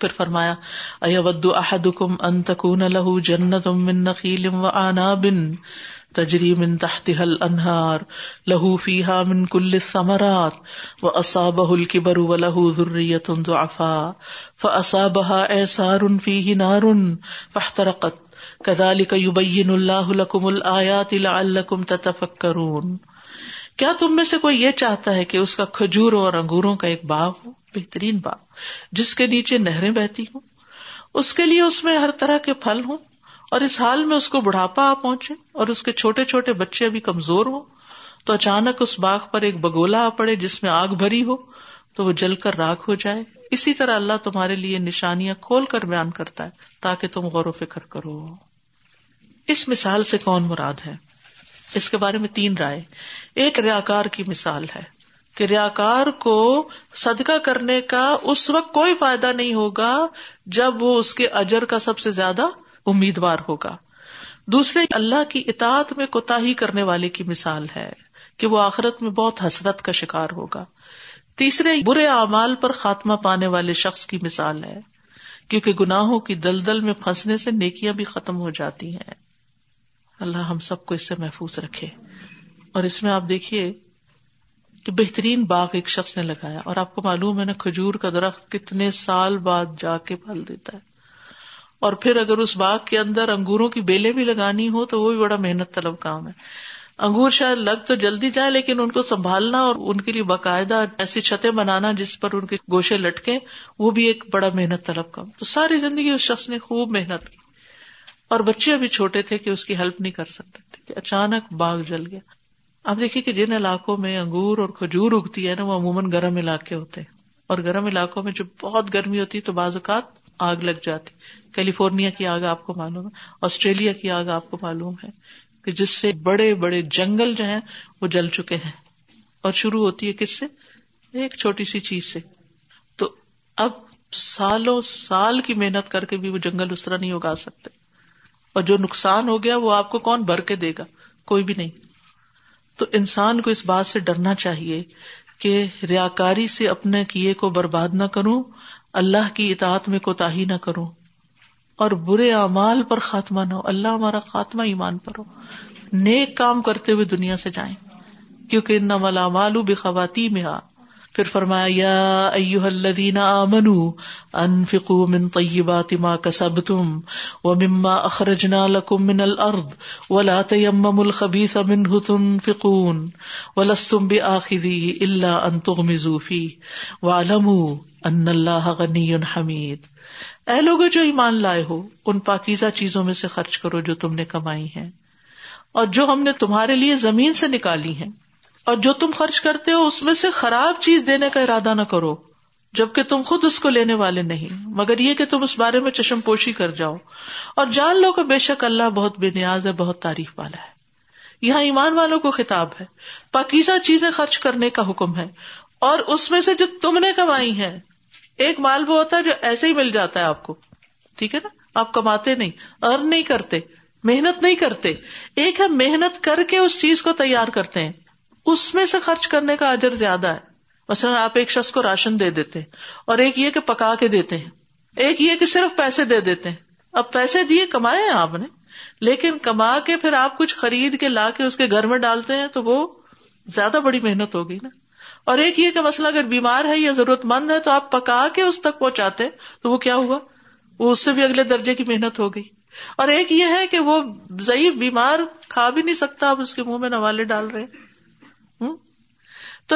پھر فرمایا اود احدکم ان تکون له جنت من نخیل و عناب تجری من تحتها الانہار له فیها من کل الثمرات واصابه الكبر وله ذریۃ ضعفاء فاصابها اعصار فيه نار فاحترقت. كذلك يبين الله لكم الآيات لعلكم تتفكرون کیا تم میں سے کوئی یہ چاہتا ہے کہ اس کا کھجور اور انگوروں کا ایک باغ ہو؟ بہترین باغ، جس کے نیچے نہریں بہتی ہوں، اس کے لیے اس میں ہر طرح کے پھل ہوں، اور اس حال میں اس کو بڑھاپا آ پہنچے، اور اس کے چھوٹے چھوٹے بچے ابھی کمزور ہوں، تو اچانک اس باغ پر ایک بگولا آ پڑے جس میں آگ بھری ہو، تو وہ جل کر راک ہو جائے۔ اسی طرح اللہ تمہارے لیے نشانیاں کھول کر بیان کرتا ہے، تاکہ تم غور و فکر کرو۔ اس مثال سے کون مراد ہے؟ اس کے بارے میں تین رائے۔ ایک ریاکار کی مثال ہے۔ کہ ریاکار کو صدقہ کرنے کا اس وقت کوئی فائدہ نہیں ہوگا جب وہ اس کے اجر کا سب سے زیادہ امیدوار ہوگا۔ دوسرے، اللہ کی اطاعت میں کوتا ہی کرنے والے کی مثال ہے کہ وہ آخرت میں بہت حسرت کا شکار ہوگا۔ تیسرے، برے اعمال پر خاتمہ پانے والے شخص کی مثال ہے، کیونکہ گناہوں کی دلدل میں پھنسنے سے نیکیاں بھی ختم ہو جاتی ہیں۔ اللہ ہم سب کو اس سے محفوظ رکھے۔ اور اس میں آپ دیکھیے کہ بہترین باغ ایک شخص نے لگایا اور آپ کو معلوم ہے نا کھجور کا درخت کتنے سال بعد جا کے پھل دیتا ہے۔ اور پھر اگر اس باغ کے اندر انگوروں کی بیلیں بھی لگانی ہو تو وہ بھی بڑا محنت طلب کام ہے۔ انگور شاید لگ تو جلدی جائے لیکن ان کو سنبھالنا اور ان کے لیے باقاعدہ ایسی چھتیں بنانا جس پر ان کے گوشے لٹکے وہ بھی ایک بڑا محنت طلب کام۔ تو ساری زندگی اس شخص نے خوب محنت کی۔ اور بچے ابھی چھوٹے تھے کہ اس کی ہیلپ نہیں کر سکتے تھے کہ اچانک باغ جل گیا۔ اب دیکھیے کہ جن علاقوں میں انگور اور کھجور اگتی ہے نا، وہ عموماً گرم علاقے ہوتے ہیں۔ اور گرم علاقوں میں جو بہت گرمی ہوتی ہے تو بعض اوقات آگ لگ جاتی کیلیفورنیا کی آگ آپ کو معلوم ہے، آسٹریلیا کی آگ آپ کو معلوم ہے کہ جس سے بڑے بڑے جنگل جو ہیں وہ جل چکے ہیں۔ اور شروع ہوتی ہے کس سے؟ ایک چھوٹی سی چیز سے۔ تو اب سالوں سال کی محنت کر کے بھی وہ جنگل اس طرح نہیں اگا سکتے۔ اور جو نقصان ہو گیا وہ آپ کو کون بھر کے دے گا؟ کوئی بھی نہیں۔ تو انسان کو اس بات سے ڈرنا چاہیے کہ ریاکاری سے اپنے کیے کو برباد نہ کروں، اللہ کی اطاعت میں کوتا نہ کروں اور برے اعمال پر خاتمہ نہ ہو، اللہ ہمارا خاتمہ ایمان پر ہو۔ نیک کام کرتے ہوئے دنیا سے جائیں، کیونکہ ان ملا مالو بے خواتین میں آ پھر فرمایا، یا ایوہ الذین آمنوا انفقوا من طیبات ما کسبتم ومما اخرجنا لکم من الارض ولا تیمموا الخبیث منه تنفقون ولستم بآخذیه الا ان تغمزوا فیه وعلموا ان اللہ غنی حمید۔ اے لوگو، جو ایمان لائے ہو، ان پاکیزہ چیزوں میں سے خرچ کرو جو تم نے کمائی ہیں اور جو ہم نے تمہارے لیے زمین سے نکالی ہیں۔ اور جو تم خرچ کرتے ہو اس میں سے خراب چیز دینے کا ارادہ نہ کرو، جبکہ تم خود اس کو لینے والے نہیں۔ مگر یہ کہ تم اس بارے میں چشم پوشی کر جاؤ۔ اور جان لو کہ بے شک اللہ بہت بے نیاز ہے، بہت تعریف والا ہے۔ یہاں ایمان والوں کو خطاب ہے۔ پاکیزہ چیزیں خرچ کرنے کا حکم ہے۔ اور اس میں سے جو تم نے کمائی ہے ایک مال وہ ہوتا ہے جو ایسے ہی مل جاتا ہے آپ کو۔ ٹھیک ہے نا؟ آپ کماتے نہیں ارن نہیں کرتے، محنت نہیں کرتے۔ ایک ہے محنت کر کے اس چیز کو تیار کرتے ہیں۔ اس میں سے خرچ کرنے کا اجر زیادہ ہے۔ مثلاً آپ ایک شخص کو راشن دے دیتے اور ایک یہ کہ پکا کے دیتے ہیں۔ ایک یہ کہ صرف پیسے دے دیتے ہیں۔ اب پیسے دیے، کمائے ہیں آپ نے۔ لیکن کما کے پھر آپ کچھ خرید کے لا کے اس کے گھر میں ڈالتے ہیں تو وہ زیادہ بڑی محنت ہوگی نا۔ اور ایک یہ کہ مسئلہ اگر بیمار ہے یا ضرورت مند ہے تو آپ پکا کے اس تک پہنچاتے تو وہ کیا ہوا؟ وہ اس سے بھی اگلے درجے کی محنت ہو گئی۔ اور ایک یہ ہے کہ وہ ضعیف بیمار کھا بھی نہیں سکتا، آپ اس کے منہ میں نوالے ڈال رہے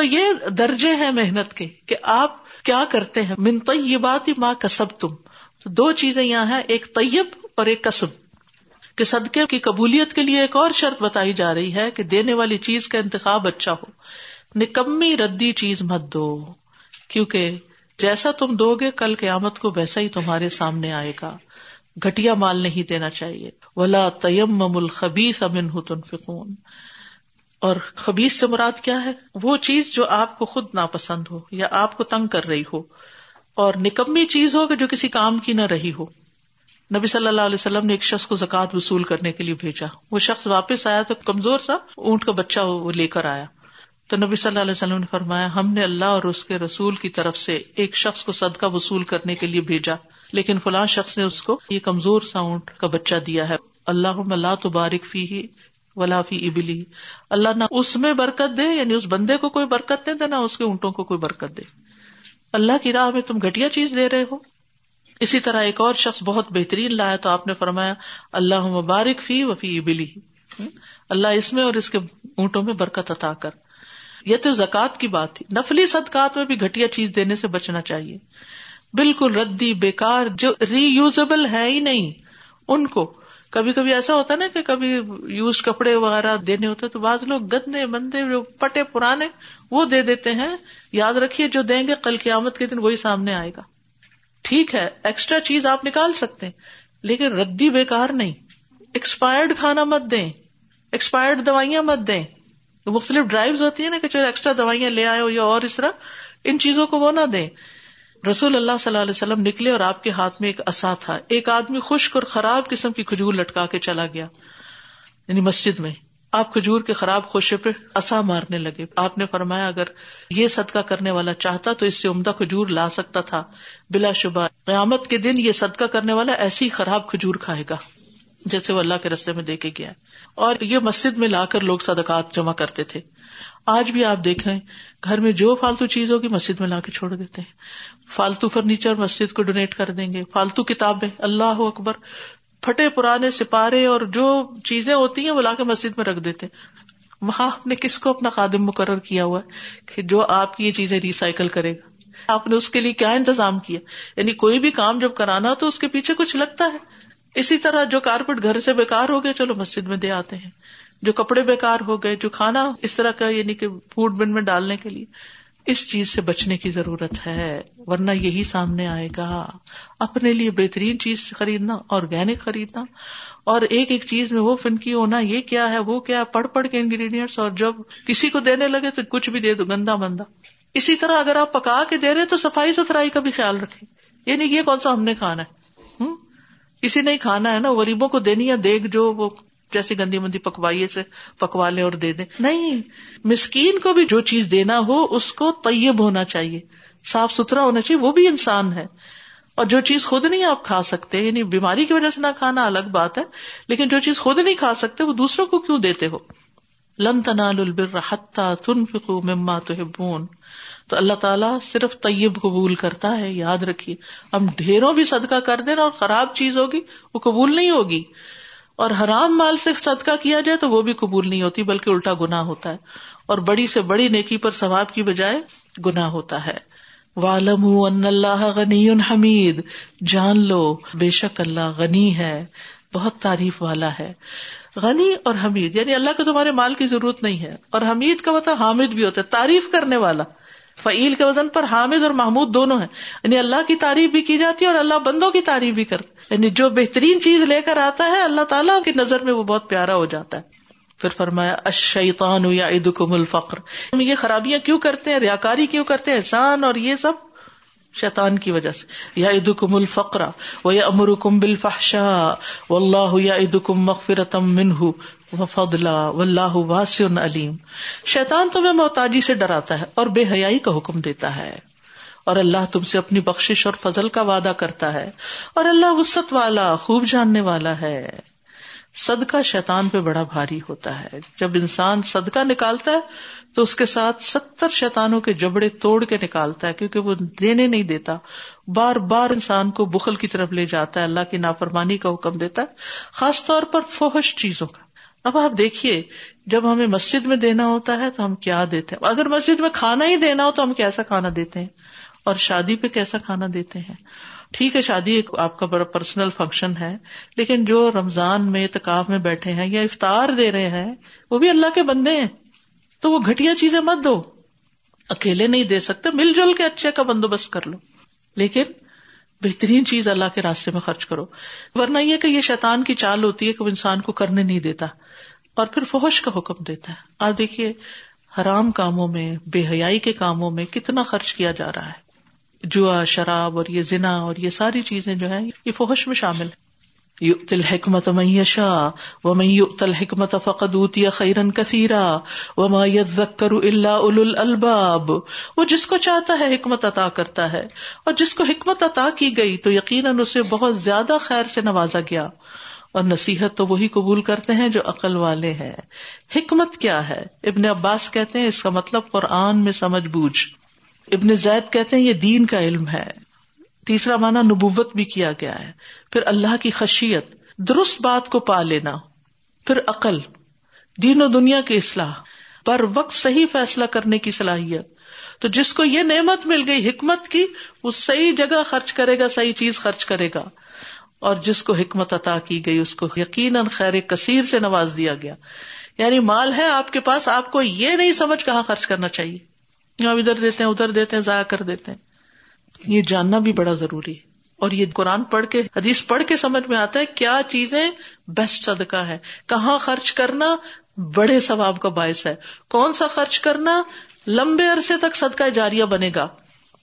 تو یہ درجے ہیں محنت کے کہ آپ کیا کرتے ہیں؟ من طیبات ماں کسب تم تو دو چیزیں یہاں ہیں، ایک طیب اور ایک کسب۔ کہ صدقے کی قبولیت کے لیے ایک اور شرط بتائی جا رہی ہے کہ دینے والی چیز کا انتخاب اچھا ہو۔ نکمی ردی چیز مت دو، کیونکہ جیسا تم دو گے کل قیامت کو ویسا ہی تمہارے سامنے آئے گا۔ گٹیا مال نہیں دینا چاہیے۔ ولا تیم الخبیس امن تنفقون۔ اور خبیز سے مراد کیا ہے؟ وہ چیز جو آپ کو خود ناپسند ہو یا آپ کو تنگ کر رہی ہو اور نکمی چیز ہو کہ جو کسی کام کی نہ رہی ہو۔ نبی صلی اللہ علیہ وسلم نے ایک شخص کو زکات وصول کرنے کے لیے بھیجا۔ وہ شخص واپس آیا تو کمزور سا اونٹ کا بچہ وہ لے کر آیا۔ تو نبی صلی اللہ علیہ وسلم نے فرمایا، ہم نے اللہ اور اس کے رسول کی طرف سے ایک شخص کو صدقہ وصول کرنے کے لیے بھیجا، لیکن فلاں شخص نے اس کو یہ کمزور ساؤنڈ کا بچہ دیا ہے۔ اللہ تو بارک فی ہی ولا فی ابلی اللہ نہ اس میں برکت دے یعنی اس بندے کو کوئی برکت دے نہ اس کے اونٹوں کو کوئی برکت دے۔ اللہ کی راہ میں تم گٹیا چیز دے رہے ہو۔ اسی طرح ایک اور شخص بہت بہترین لایا تو آپ نے فرمایا اللہ مبارک فی وفی ابلی اللہ اس میں اور اس کے اونٹوں میں برکت عطا کر۔ یہ تو زکوٰۃ کی بات تھی۔ نفلی صدقات میں بھی گٹیا چیز دینے سے بچنا چاہیے۔ بالکل ردی بےکار جو ری یوزبل ہے ہی نہیں، ان کو کبھی کبھی ایسا ہوتا نا کہ کبھی یوز کپڑے وغیرہ دینے ہوتے تو بعض لوگ گندے بندے جو پٹے پرانے وہ دے دیتے ہیں۔ یاد رکھیے جو دیں گے کل قیامت کے دن وہی سامنے آئے گا۔ ٹھیک ہے، ایکسٹرا چیز آپ نکال سکتے ہیں، لیکن ردی بےکار نہیں۔ ایکسپائرڈ کھانا مت دیں، ایکسپائرڈ دوائیاں مت دیں۔ مختلف ڈرائیو ہوتی ہیں نا کہ جو ایکسٹرا دوائیاں لے آئے ہو یا اور اس طرح، ان چیزوں کو وہ نہ دیں۔ رسول اللہ صلی اللہ علیہ وسلم نکلے اور آپ کے ہاتھ میں ایک اصا تھا۔ ایک آدمی خشک اور خراب قسم کی کھجور لٹکا کے چلا گیا۔ یعنی مسجد میں۔ آپ کھجور کے خراب خوشے پہ اصا مارنے لگے۔ آپ نے فرمایا، اگر یہ صدقہ کرنے والا چاہتا تو اس سے عمدہ کھجور لا سکتا تھا۔ بلا شبہ، قیامت کے دن یہ صدقہ کرنے والا ایسی خراب کھجور کھائے گا، جیسے وہ اللہ کے رستے میں دے کے گیا۔ اور یہ مسجد میں لا کر لوگ صدقات جمع کرتے تھے۔ آج بھی آپ دیکھیں، گھر میں جو فالتو چیز ہوگی مسجد میں لا کے چھوڑ دیتے ہیں۔ فالتو فرنیچر مسجد کو ڈونیٹ کر دیں گے۔ فالتو کتابیں اللہ اکبر۔ پھٹے پرانے سپارے اور جو چیزیں ہوتی ہیں، وہ لا کے مسجد میں رکھ دیتے وہاں آپ نے کس کو اپنا خادم مقرر کیا ہوا ہے کہ جو آپ کی یہ چیزیں ریسائکل کرے گا؟ آپ نے اس کے لیے کیا انتظام کیا؟ یعنی کوئی بھی کام جب کرانا تو اس کے پیچھے کچھ لگتا ہے؟ اسی طرح جو کارپیٹ گھر سے بےکار ہو گئے، چلو مسجد میں دے آتے ہیں۔ جو کپڑے بےکار ہو گئے، جو کھانا، اس طرح کا یعنی کہ فوڈ بن میں ڈالنے کے لیے۔ اس چیز سے بچنے کی ضرورت ہے، ورنہ یہی سامنے آئے گا۔ اپنے لیے بہترین چیز خریدنا آرگینک خریدنا۔ اور ایک ایک چیز میں وہ فنکی ہونا، یہ کیا ہے، وہ کیا پڑھ پڑھ کے انگریڈینٹس اور جب کسی کو دینے لگے تو کچھ بھی دے دو، گندا بندہ۔ اسی طرح اگر آپ پکا کے دے رہے تو صفائی ستھرائی کا بھی خیال رکھے یعنی یہ کون سا ہم نے کھانا ہے؟ کسی نے کھانا ہے نا، غریبوں کو دینی ہے، دیکھ جو وہ جیسی گندی مندی پکوائیے سے پکوا لے اور دے دے نہیں۔ مسکین کو بھی جو چیز دینا ہو اس کو طیب ہونا چاہیے۔ صاف ستھرا ہونا چاہیے وہ بھی انسان ہے۔ اور جو چیز خود نہیں آپ کھا سکتے یعنی بیماری کی وجہ سے نہ کھانا الگ بات ہے لیکن جو چیز خود نہیں کھا سکتے وہ دوسروں کو کیوں دیتے ہو؟ لن تنال البر حتى تنفقوا مما تحبون۔ تو اللہ تعالیٰ صرف طیب قبول کرتا ہے یاد رکھیے۔ ہم ڈھیروں بھی صدقہ کر دیں اور خراب چیز ہوگی وہ قبول نہیں ہوگی۔ اور حرام مال سے صدقہ کیا جائے تو وہ بھی قبول نہیں ہوتی، بلکہ الٹا گنا ہوتا ہے۔ اور بڑی سے بڑی نیکی پر ثواب کی بجائے گنا ہوتا ہے۔ والم ان اللہ غنی حمید جان لو، بے شک اللہ غنی ہے، بہت تعریف والا ہے۔ غنی اور حمید یعنی اللہ کو تمہارے مال کی ضرورت نہیں ہے۔ اور حمید کا مطلب حامد بھی ہوتا ہے، تعریف کرنے والا۔ فعیل کے وزن پر حامد اور محمود دونوں ہیں۔ یعنی اللہ کی تعریف بھی کی جاتی ہے اور اللہ بندوں کی تعریف بھی کرتا یعنی جو بہترین چیز لے کر آتا ہے، اللہ تعالیٰ کی نظر میں وہ بہت پیارا ہو جاتا ہے۔ پھر فرمایا اشیطان یا عیدکم الفقر یہ خرابیاں کیوں کرتے ہیں؟ ریاکاری کیوں کرتے ہیں؟ احسان اور یہ سب شیطان کی وجہ سے۔ یا عیدکم الفقر و یا امرکم بالفحشاء واللہ یا عیدکم مغفرتم منہ۔ وفضلا واللہ واسع علیم۔ شیطان تمہیں محتاجی سے ڈراتا ہے اور بے حیائی کا حکم دیتا ہے۔ اور اللہ تم سے اپنی بخش اور فضل کا وعدہ کرتا ہے۔ اور اللہ وسط والا، خوب جاننے والا ہے۔ صدقہ شیطان پہ بڑا بھاری ہوتا ہے۔ جب انسان صدقہ نکالتا ہے، تو اس کے ساتھ ستر شیطانوں کے جبڑے توڑ کے نکالتا ہے، کیونکہ وہ دینے نہیں دیتا۔ بار بار انسان کو بخل کی طرف لے جاتا ہے، اللہ کی نافرمانی کا حکم دیتا ہے۔ خاص طور پر فوہش چیزوں کا۔ اب آپ دیکھیے، جب ہمیں مسجد میں دینا ہوتا ہے تو ہم کیا دیتے ہیں؟ اگر مسجد میں کھانا ہی دینا ہو تو ہم کیسا کھانا دیتے ہیں؟ اور شادی پہ کیسا کھانا دیتے ہیں؟ ٹھیک ہے، شادی ایک آپ کا بڑا پرسنل فنکشن ہے، لیکن جو رمضان میں تکاف میں بیٹھے ہیں یا افطار دے رہے ہیں، وہ بھی اللہ کے بندے ہیں۔ تو وہ گٹیا چیزیں مت دو۔ اکیلے نہیں دے سکتے، مل جل کے اچھے کا بندوبست کر لو۔ لیکن بہترین چیز اللہ کے راستے میں خرچ کرو۔ ورنہ یہ کہ یہ شیطان کی چال ہوتی ہے کہ وہ انسان کو کرنے نہیں دیتا۔ اور پھر فوش کا حکم دیتا ہے۔ آج دیکھیے، حرام کاموں میں، بے حیائی کے کاموں میں کتنا خرچ کیا جا رہا ہے۔ جوا، شراب اور یہ زنا اور یہ ساری چیزیں جو ہے یہ فوہش میں شامل یؤت الحکمت من یشا ومن یؤت الحکمت فقد اوتی خیرا کثیرا وما یذکر الا اولو الالباب۔ وہ جس کو چاہتا ہے حکمت عطا کرتا ہے اور جس کو حکمت عطا کی گئی تو یقیناً اسے بہت زیادہ خیر سے نوازا گیا۔ اور نصیحت تو وہی قبول کرتے ہیں جو عقل والے ہیں۔ حکمت کیا ہے؟ ابن عباس کہتے ہیں اس کا مطلب قرآن میں سمجھ بوجھ۔ ابن زید کہتے ہیں یہ دین کا علم ہے۔ تیسرا مانا نبوت بھی کیا گیا ہے۔ پھر اللہ کی خشیت، درست بات کو پا لینا۔ پھر عقل، دین و دنیا کی اصلاح۔ پر وقت صحیح فیصلہ کرنے کی صلاحیت۔ تو جس کو یہ نعمت مل گئی حکمت کی، وہ صحیح جگہ خرچ کرے گا، صحیح چیز خرچ کرے گا۔ اور جس کو حکمت عطا کی گئی، اس کو یقیناً خیر کثیر سے نواز دیا گیا۔ یعنی مال ہے آپ کے پاس، آپ کو یہ نہیں سمجھ کہاں خرچ کرنا چاہیے۔ آپ ادھر دیتے ہیں، ادھر دیتے ہیں، ضائع کر دیتے ہیں۔ یہ جاننا بھی بڑا ضروری ہے۔ اور یہ قرآن پڑھ کے، حدیث پڑھ کے سمجھ میں آتا ہے کیا چیزیں بیسٹ صدقہ ہے کہاں خرچ کرنا بڑے ثواب کا باعث ہے۔ کون سا خرچ کرنا لمبے عرصے تک صدقہ جاریہ بنے گا۔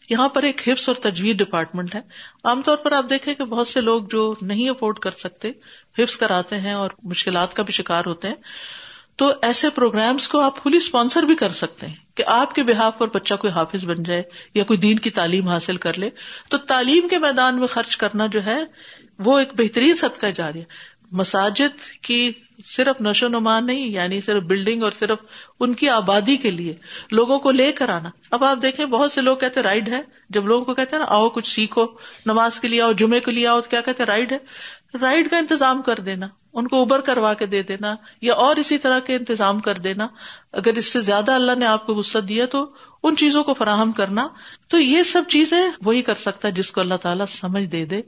یہاں پر ایک حفظ اور تجویز ڈپارٹمنٹ ہے۔ عام طور پر آپ دیکھیں کہ بہت سے لوگ جو نہیں افورڈ کر سکتے، حفظ کراتے ہیں اور مشکلات کا بھی شکار ہوتے ہیں۔ تو ایسے پروگرامس کو آپ فلی اسپانسر بھی کر سکتے ہیں کہ آپ کے بحاف پر بچہ کوئی حافظ بن جائے یا کوئی دین کی تعلیم حاصل کر لے۔ تو تعلیم کے میدان میں خرچ کرنا جو ہے، وہ ایک بہترین صدقہ جاری ہے مساجد کی صرف نشو نما نہیں یعنی صرف بلڈنگ اور صرف ان کی آبادی کے لیے لوگوں کو لے کر آنا۔ اب آپ دیکھیں، بہت سے لوگ کہتے رائڈ ہے۔ جب لوگوں کو کہتے ہیں نا، آؤ کچھ سیکھو، نماز کے لیے آؤ، جمعے کے لیے آؤ، تو کیا کہتے رائڈ ہے؟ رائڈ کا انتظام کر دینا، ان کو ابر کروا کے دے دینا، یا اور اسی طرح کے انتظام کر دینا۔ اگر اس سے زیادہ اللہ نے آپ کو وسط دیا تو ان چیزوں کو فراہم کرنا۔ تو یہ سب چیزیں وہی کر سکتا ہے جس کو اللہ تعالیٰ سمجھ دے دے۔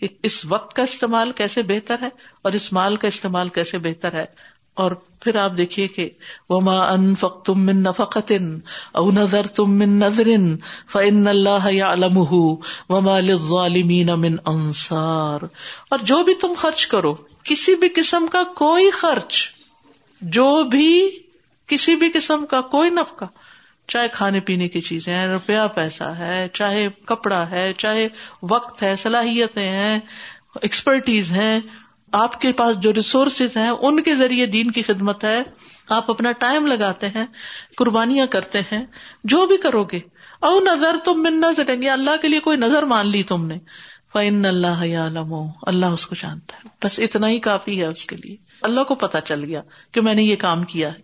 اس وقت کا استعمال کیسے بہتر ہے اور اس مال کا استعمال کیسے بہتر ہے؟ اور پھر آپ دیکھیے کہ وما ان فق تم من نفقت او نظر تم من نظر فن اللہ علم وما للظالمین من انصار اور جو بھی تم خرچ کرو، کسی بھی قسم کا کوئی خرچ، جو بھی کسی بھی قسم کا، کوئی نفقہ چاہے کھانے پینے کی چیزیں ہیں، روپیہ پیسہ ہے، چاہے کپڑا ہے، چاہے وقت ہے، صلاحیتیں ہیں ایکسپرٹیز ہیں، آپ کے پاس جو ریسورسز ہیں، ان کے ذریعے دین کی خدمت ہے۔ آپ اپنا ٹائم لگاتے ہیں، قربانیاں کرتے ہیں، جو بھی کرو گے۔ او نظر تم من نظر یعنی اللہ کے لیے کوئی نظر مان لی تم نے۔ فن اللہ عالم اللہ اس کو جانتا ہے۔ بس اتنا ہی کافی ہے اس کے لیے۔ اللہ کو پتا چل گیا کہ میں نے یہ کام کیا ہے۔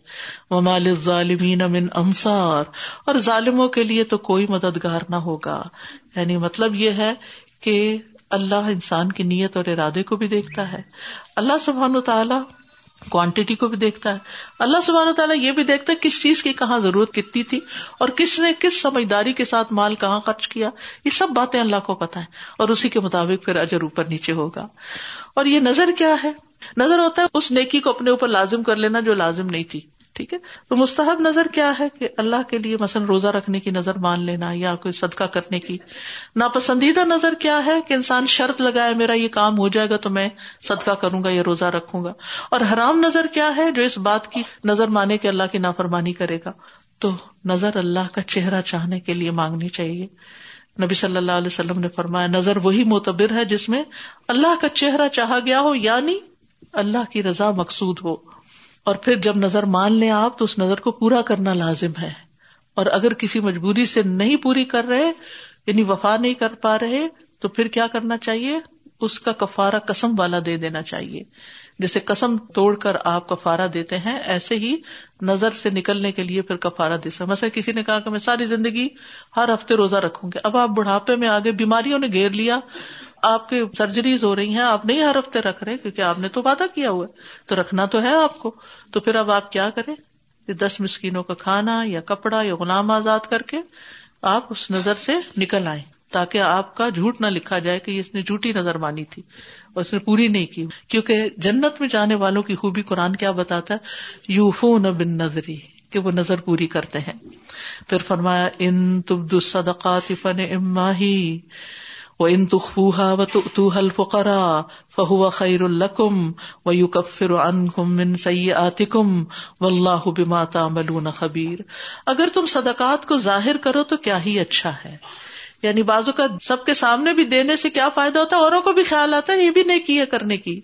ممال ظالمین امن انصار اور ظالموں کے لیے تو کوئی مددگار نہ ہوگا۔ یعنی مطلب یہ ہے کہ اللہ انسان کی نیت اور ارادے کو بھی دیکھتا ہے۔ اللہ سبحان و تعالیٰ کوانٹٹی کو بھی دیکھتا ہے۔ اللہ سبحانہ تعالیٰ یہ بھی دیکھتا ہے کس چیز کی کہاں ضرورت کتنی تھی اور کس نے کس سمجھداری کے ساتھ مال کہاں خرچ کیا۔ یہ سب باتیں اللہ کو پتا ہے اور اسی کے مطابق پھر اجر اوپر نیچے ہوگا۔ اور یہ نظر کیا ہے؟ نظر ہوتا ہے اس نیکی کو اپنے اوپر لازم کر لینا جو لازم نہیں تھی۔ ٹھیک ہے؟ تو مستحب نظر کیا ہے کہ اللہ کے لیے مثلاً روزہ رکھنے کی نظر مان لینا یا کوئی صدقہ کرنے کی ناپسندیدہ نظر کیا ہے کہ انسان شرط لگائے میرا یہ کام ہو جائے گا تو میں صدقہ کروں گا یا روزہ رکھوں گا۔ اور حرام نظر کیا ہے جو اس بات کی نظر مانے کہ اللہ کی نافرمانی کرے گا۔ تو نظر اللہ کا چہرہ چاہنے کے لیے مانگنی چاہیے۔ نبی صلی اللہ علیہ وسلم نے فرمایا، نظر وہی معتبر ہے جس میں اللہ کا چہرہ چاہا گیا ہو یعنی اللہ کی رضا مقصود ہو۔ اور پھر جب نظر مان لیں آپ تو اس نظر کو پورا کرنا لازم ہے۔ اور اگر کسی مجبوری سے نہیں پوری کر رہے یعنی وفا نہیں کر پا رہے، تو پھر کیا کرنا چاہیے؟ اس کا کفارا کسم والا دے دینا چاہیے۔ جیسے کسم توڑ کر آپ کفارا دیتے ہیں، ایسے ہی نظر سے نکلنے کے لیے پھر کفارا دے سکتے مثلا کسی نے کہا کہ میں ساری زندگی ہر ہفتے روزہ رکھوں گے اب آپ بڑھاپے میں آگے بیماریوں نے گھیر لیا آپ کی سرجریز ہو رہی ہیں، آپ نہیں ہر ہفتے رکھ رہے، کیونکہ آپ نے تو وعدہ کیا ہوا ہے۔ تو رکھنا تو ہے آپ کو۔ تو پھر اب آپ کیا کریں؟ دس مسکینوں کا کھانا یا کپڑا یا غلام آزاد کر کے آپ اس نظر سے نکل آئے تاکہ آپ کا جھوٹ نہ لکھا جائے کہ اس نے جھوٹی نظر مانی تھی اور اس نے پوری نہیں کی۔ کیونکہ جنت میں جانے والوں کی خوبی قرآن کیا بتاتا ہے؟ یوفو نہ بن نظری کہ وہ نظر پوری کرتے ہیں۔ پھر فرمایا، ان تبد الصدقات فن اما ہی و ان تخوہ و تو الفقرا فہو خیر القم و یو کفر ان من سی آتکم و اللہ بما تعملون خبیر اگر تم صدقات کو ظاہر کرو تو کیا ہی اچھا ہے۔ یعنی بازو کا سب کے سامنے بھی دینے سے کیا فائدہ ہوتا ہے؟ اوروں کو بھی خیال آتا ہے، یہ بھی نہیں کیا کرنے کی۔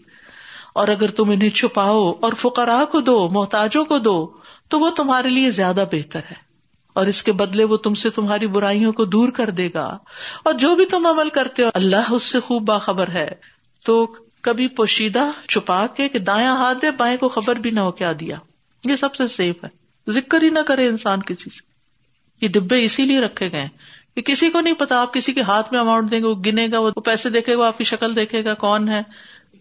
اور اگر تم انہیں چھپاؤ اور فقراہ کو دو، محتاجوں کو دو، تو وہ تمہارے لیے زیادہ بہتر ہے۔ اور اس کے بدلے وہ تم سے تمہاری برائیوں کو دور کر دے گا اور جو بھی تم عمل کرتے ہو، اللہ اس سے خوب باخبر ہے۔ تو کبھی پوشیدہ چھپا کے کہ دایاں ہاتھ دے بائیں کو خبر بھی نہ ہو کیا دیا۔ یہ سب سے سیف ہے۔ ذکر ہی نہ کرے انسان کسی سے۔ یہ ڈبے اسی لیے رکھے گئے کہ کسی کو نہیں پتا، آپ کسی کے ہاتھ میں اماؤنٹ دیں گے، وہ گنے گا، وہ پیسے دیکھے گا آپ کی شکل دیکھے گا، کون ہے۔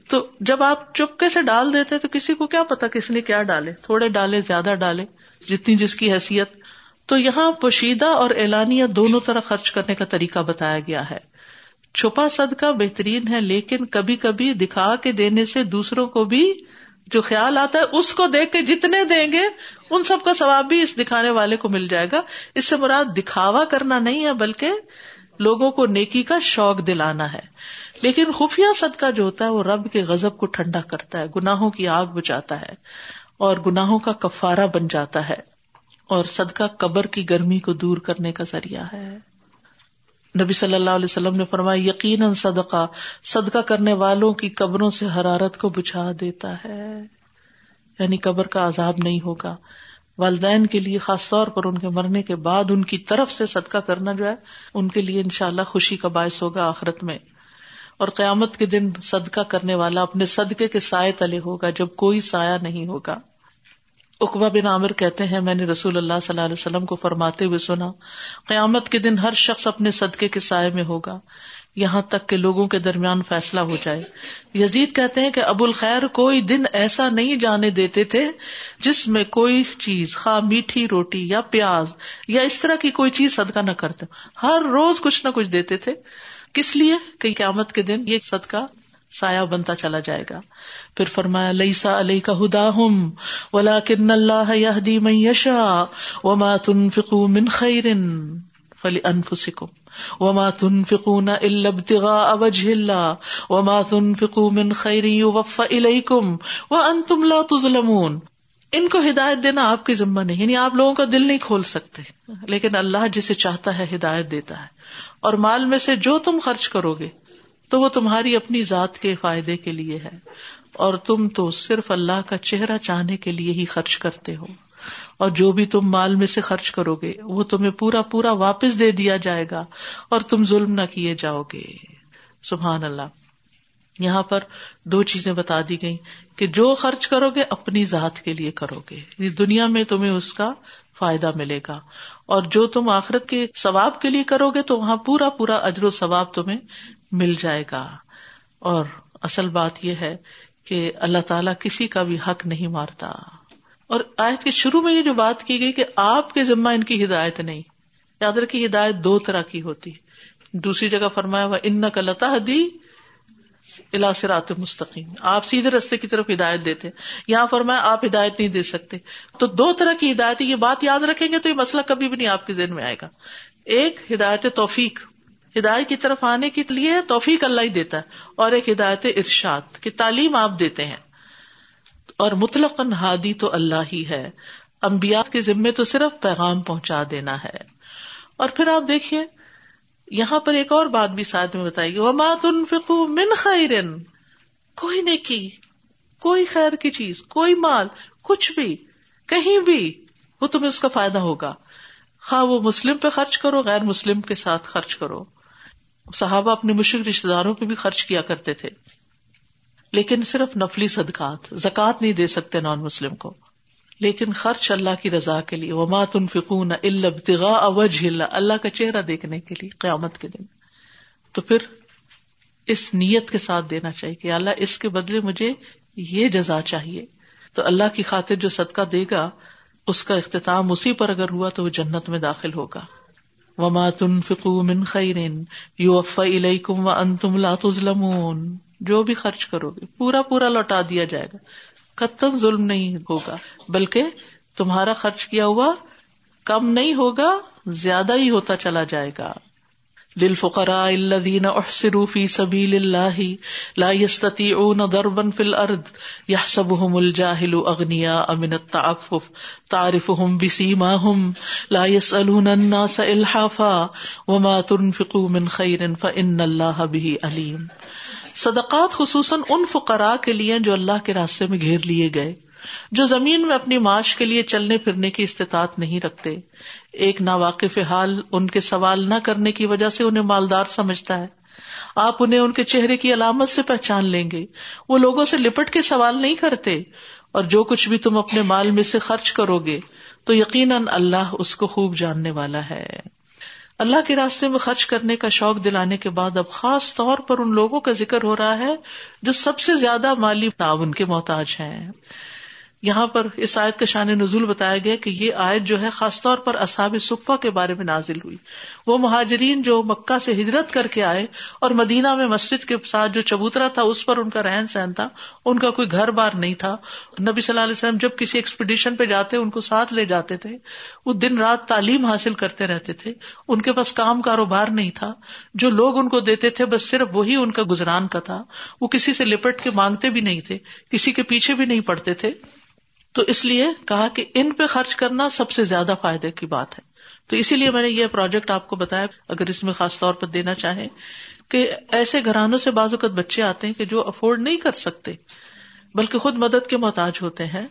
تو جب آپ چپکے سے ڈال دیتے تو کسی کو کیا پتا کس نے کیا ڈالے۔ تھوڑے ڈالے، زیادہ ڈالے، جتنی جس کی حیثیت تو یہاں پوشیدہ اور اعلانیہ دونوں طرح خرچ کرنے کا طریقہ بتایا گیا ہے۔ چھپا صدقہ بہترین ہے، لیکن کبھی کبھی دکھا کے دینے سے دوسروں کو بھی جو خیال آتا ہے، اس کو دیکھ کے جتنے دیں گے، ان سب کا ثواب بھی اس دکھانے والے کو مل جائے گا۔ اس سے مراد دکھاوا کرنا نہیں ہے، بلکہ لوگوں کو نیکی کا شوق دلانا ہے۔ لیکن خفیہ صدقہ جو ہوتا ہے، وہ رب کے غزب کو ٹھنڈا کرتا ہے، گناہوں کی آگ بچاتا ہے اور گناہوں کا کفارہ بن جاتا ہے۔ اور صدقہ قبر کی گرمی کو دور کرنے کا ذریعہ ہے۔ نبی صلی اللہ علیہ وسلم نے فرمایا، یقیناً صدقہ صدقہ کرنے والوں کی قبروں سے حرارت کو بچھا دیتا ہے۔ یعنی قبر کا عذاب نہیں ہوگا۔ والدین کے لیے خاص طور پر ان کے مرنے کے بعد ان کی طرف سے صدقہ کرنا جو ہے، ان کے لیے ان شاء اللہ خوشی کا باعث ہوگا آخرت میں۔ اور قیامت کے دن صدقہ کرنے والا اپنے صدقے کے سائے تلے ہوگا جب کوئی سایہ نہیں ہوگا۔ اقبا بن عامر کہتے ہیں، میں نے رسول اللہ صلی اللہ علیہ وسلم کو فرماتے ہوئے سنا، قیامت کے دن ہر شخص اپنے صدقے کے سائے میں ہوگا، یہاں تک کہ لوگوں کے درمیان فیصلہ ہو جائے۔ یزید کہتے ہیں کہ ابو الخیر کوئی دن ایسا نہیں جانے دیتے تھے جس میں کوئی چیز، خواہ میٹھی روٹی یا پیاز یا اس طرح کی کوئی چیز صدقہ نہ کرتے۔ ہر روز کچھ نہ کچھ دیتے تھے۔ کس لیے؟ کہ قیامت کے دن یہ صدقہ سایہ بنتا چلا جائے گا۔ پھر فرمایا لئیسا علیہ کا ہدا ہم ولا کن اللہ یادی میشا وما تنفقوا من خیر فلی انفسکم وما تنفقون الا ابتغاء وجه الله وما تنفقوا من خیر يوفى اليكم وانتم لا تظلمون۔ ان کو ہدایت دینا آپ کی ذمہ نہیں یعنی آپ لوگوں کا دل نہیں کھول سکتے۔ لیکن اللہ جسے چاہتا ہے ہدایت دیتا ہے۔ اور مال میں سے جو تم خرچ کرو گے تو وہ تمہاری اپنی ذات کے فائدے کے لیے ہے اور تم تو صرف اللہ کا چہرہ چاہنے کے لیے ہی خرچ کرتے ہو اور جو بھی تم مال میں سے خرچ کرو گے، وہ تمہیں پورا پورا واپس دے دیا جائے گا اور تم ظلم نہ کیے جاؤ گے۔ سبحان اللہ۔ یہاں پر دو چیزیں بتا دی گئی کہ جو خرچ کرو گے، اپنی ذات کے لیے کرو گے۔ یعنی دنیا میں تمہیں اس کا فائدہ ملے گا۔ اور جو تم آخرت کے ثواب کے لیے کرو گے، تو وہاں پورا پورا اجر و ثواب تمہیں مل جائے گا۔ اور اصل بات یہ ہے کہ اللہ تعالیٰ کسی کا بھی حق نہیں مارتا۔ اور آیت کے شروع میں یہ جو بات کی گئی کہ آپ کے ذمہ ان کی ہدایت نہیں۔ یاد رکھیے ہدایت دو طرح کی ہوتی۔ دوسری جگہ فرمایا ہوا ان کا لتا دی رات مستقیم آپ سیدھے رستے کی طرف ہدایت دیتے یہاں فرمایا، آپ ہدایت نہیں دے سکتے۔ تو دو طرح کی ہدایت یہ بات یاد رکھیں گے تو یہ مسئلہ کبھی بھی نہیں آپ کے ذہن میں آئے گا۔ ایک، ہدایت توفیق۔ ہدایت کی طرف آنے کے لیے توفیق اللہ ہی دیتا ہے اور ایک ہدایت ارشاد کی تعلیم آپ دیتے ہیں۔ اور مطلق ہادی تو اللہ ہی ہے۔ امبیات کے ذمے تو صرف پیغام پہنچا دینا ہے۔ اور پھر آپ دیکھیے، یہاں پر ایک اور بات بھی ساتھ میں بتائی گی وہ مات ان فکو من خیرن کوئی نیکی کوئی خیر کی چیز، کوئی مال، کچھ بھی، کہیں بھی، وہ تمہیں اس کا فائدہ ہوگا۔ خواہ وہ مسلم پہ خرچ کرو، غیر مسلم کے ساتھ خرچ کرو۔ صحابہ اپنے مشرق رشتے داروں پہ بھی خرچ کیا کرتے تھے۔ لیکن صرف نفلی صدقات زکات نہیں دے سکتے نان مسلم کو۔ لیکن خرچ اللہ کی رضا کے لیے ومات ان فکون اوج اللہ کا چہرہ دیکھنے کے لیے قیامت کے دن۔ تو پھر اس نیت کے ساتھ دینا چاہیے کہ اللہ، اس کے بدلے مجھے یہ جزا چاہیے۔ تو اللہ کی خاطر جو صدقہ دے گا، اس کا اختتام اسی پر اگر ہوا تو وہ جنت میں داخل ہوگا۔ وما تنفقوا من خیر یوفى الیکم وانتم لا تظلمون۔ جو بھی خرچ کرو گے، پورا پورا لوٹا دیا جائے گا۔ قطن ظلم نہیں ہوگا، بلکہ تمہارا خرچ کیا ہوا کم نہیں ہوگا، زیادہ ہی ہوتا چلا جائے گا۔ للفقراء الذين احصروا في سبيل الله لا يستطيعون ضربا في الارض يحسبهم الجاهل اغنياء من التعفف. تعرفهم بسيماهم. لا يسالون الناس الحافا وما تنفقوا من خير فان الله به عليم صدقات خصوصاً ان فقراء کے لیے جو اللہ کے راستے میں گھیر لیے گئے، جو زمین میں اپنی معاش کے لیے چلنے پھرنے کی استطاعت نہیں رکھتے ایک نا واقف حال ان کے سوال نہ کرنے کی وجہ سے انہیں مالدار سمجھتا ہے۔ آپ انہیں ان کے چہرے کی علامت سے پہچان لیں گے۔ وہ لوگوں سے لپٹ کے سوال نہیں کرتے۔ اور جو کچھ بھی تم اپنے مال میں سے خرچ کرو گے، تو یقیناً اللہ اس کو خوب جاننے والا ہے۔ اللہ کے راستے میں خرچ کرنے کا شوق دلانے کے بعد اب خاص طور پر ان لوگوں کا ذکر ہو رہا ہے جو سب سے زیادہ مالی تعاون کے محتاج ہیں۔ یہاں پر اس آیت کا شان نزول بتایا گیا کہ یہ آیت جو ہے خاص طور پر اصاب صفا کے بارے میں نازل ہوئی۔ وہ مہاجرین جو مکہ سے ہجرت کر کے آئے اور مدینہ میں مسجد کے ساتھ جو چبوترا تھا، اس پر ان کا رہن سہن تھا۔ ان کا کوئی گھر بار نہیں تھا۔ نبی صلی اللہ علیہ وسلم جب کسی ایکسپیڈیشن پہ جاتے، ان کو ساتھ لے جاتے تھے۔ وہ دن رات تعلیم حاصل کرتے رہتے تھے۔ ان کے پاس کام کاروبار نہیں تھا۔ جو لوگ ان کو دیتے تھے، بس صرف وہی ان کا گزران کا تھا۔ وہ کسی سے لپٹ کے مانگتے بھی نہیں تھے، کسی کے پیچھے بھی نہیں پڑتے تھے۔ تو اس لیے کہا کہ ان پہ خرچ کرنا سب سے زیادہ فائدے کی بات ہے۔ تو اسی لیے میں نے یہ پروجیکٹ آپ کو بتایا، اگر اس میں خاص طور پر دینا چاہیں کہ ایسے گھرانوں سے بعض اوقات بچے آتے ہیں کہ جو افورڈ نہیں کر سکتے، بلکہ خود مدد کے محتاج ہوتے ہیں،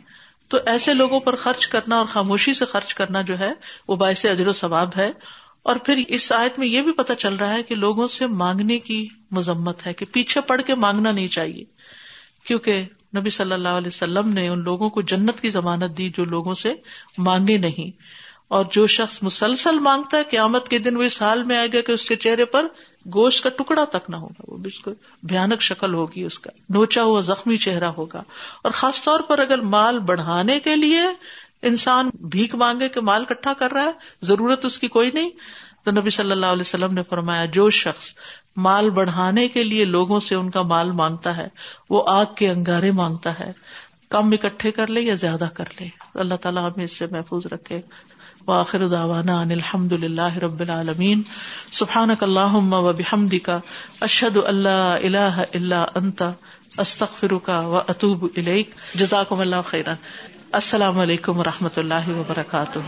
تو ایسے لوگوں پر خرچ کرنا اور خاموشی سے خرچ کرنا جو ہے، وہ باعث اجر و ثواب ہے۔ اور پھر اس آیت میں یہ بھی پتا چل رہا ہے کہ لوگوں سے مانگنے کی مذمت ہے کہ پیچھے پڑ کے مانگنا نہیں چاہیے، کیونکہ نبی صلی اللہ علیہ وسلم نے ان لوگوں کو جنت کی ضمانت دی جو لوگوں سے مانگے نہیں۔ اور جو شخص مسلسل مانگتا ہے، قیامت کے دن وہ اس حال میں آئے گا کہ اس کے چہرے پر گوشت کا ٹکڑا تک نہ ہوگا۔ وہ بالکل بھیانک شکل ہوگی، اس کا نوچا ہوا زخمی چہرہ ہوگا۔ اور خاص طور پر اگر مال بڑھانے کے لیے انسان بھیک مانگے کہ مال کٹھا کر رہا ہے، ضرورت اس کی کوئی نہیں۔ تو نبی صلی اللہ علیہ وسلم نے فرمایا، جو شخص مال بڑھانے کے لیے لوگوں سے ان کا مال مانگتا ہے، وہ آگ کے انگارے مانگتا ہے۔ کم اکٹھے کر لے یا زیادہ کر لے۔ اللہ تعالیٰ ہمیں اس سے محفوظ رکھے۔ وآخر دعوانا ان الحمد للہ رب العالمین۔ سبحانک اللہم و بحمدک۔ کا اشد اللہ الہ الا انت۔ استغفرک و اتوب الیک۔ جزاکم اللہ خیرا۔ السلام علیکم و رحمۃ اللہ وبرکاتہ۔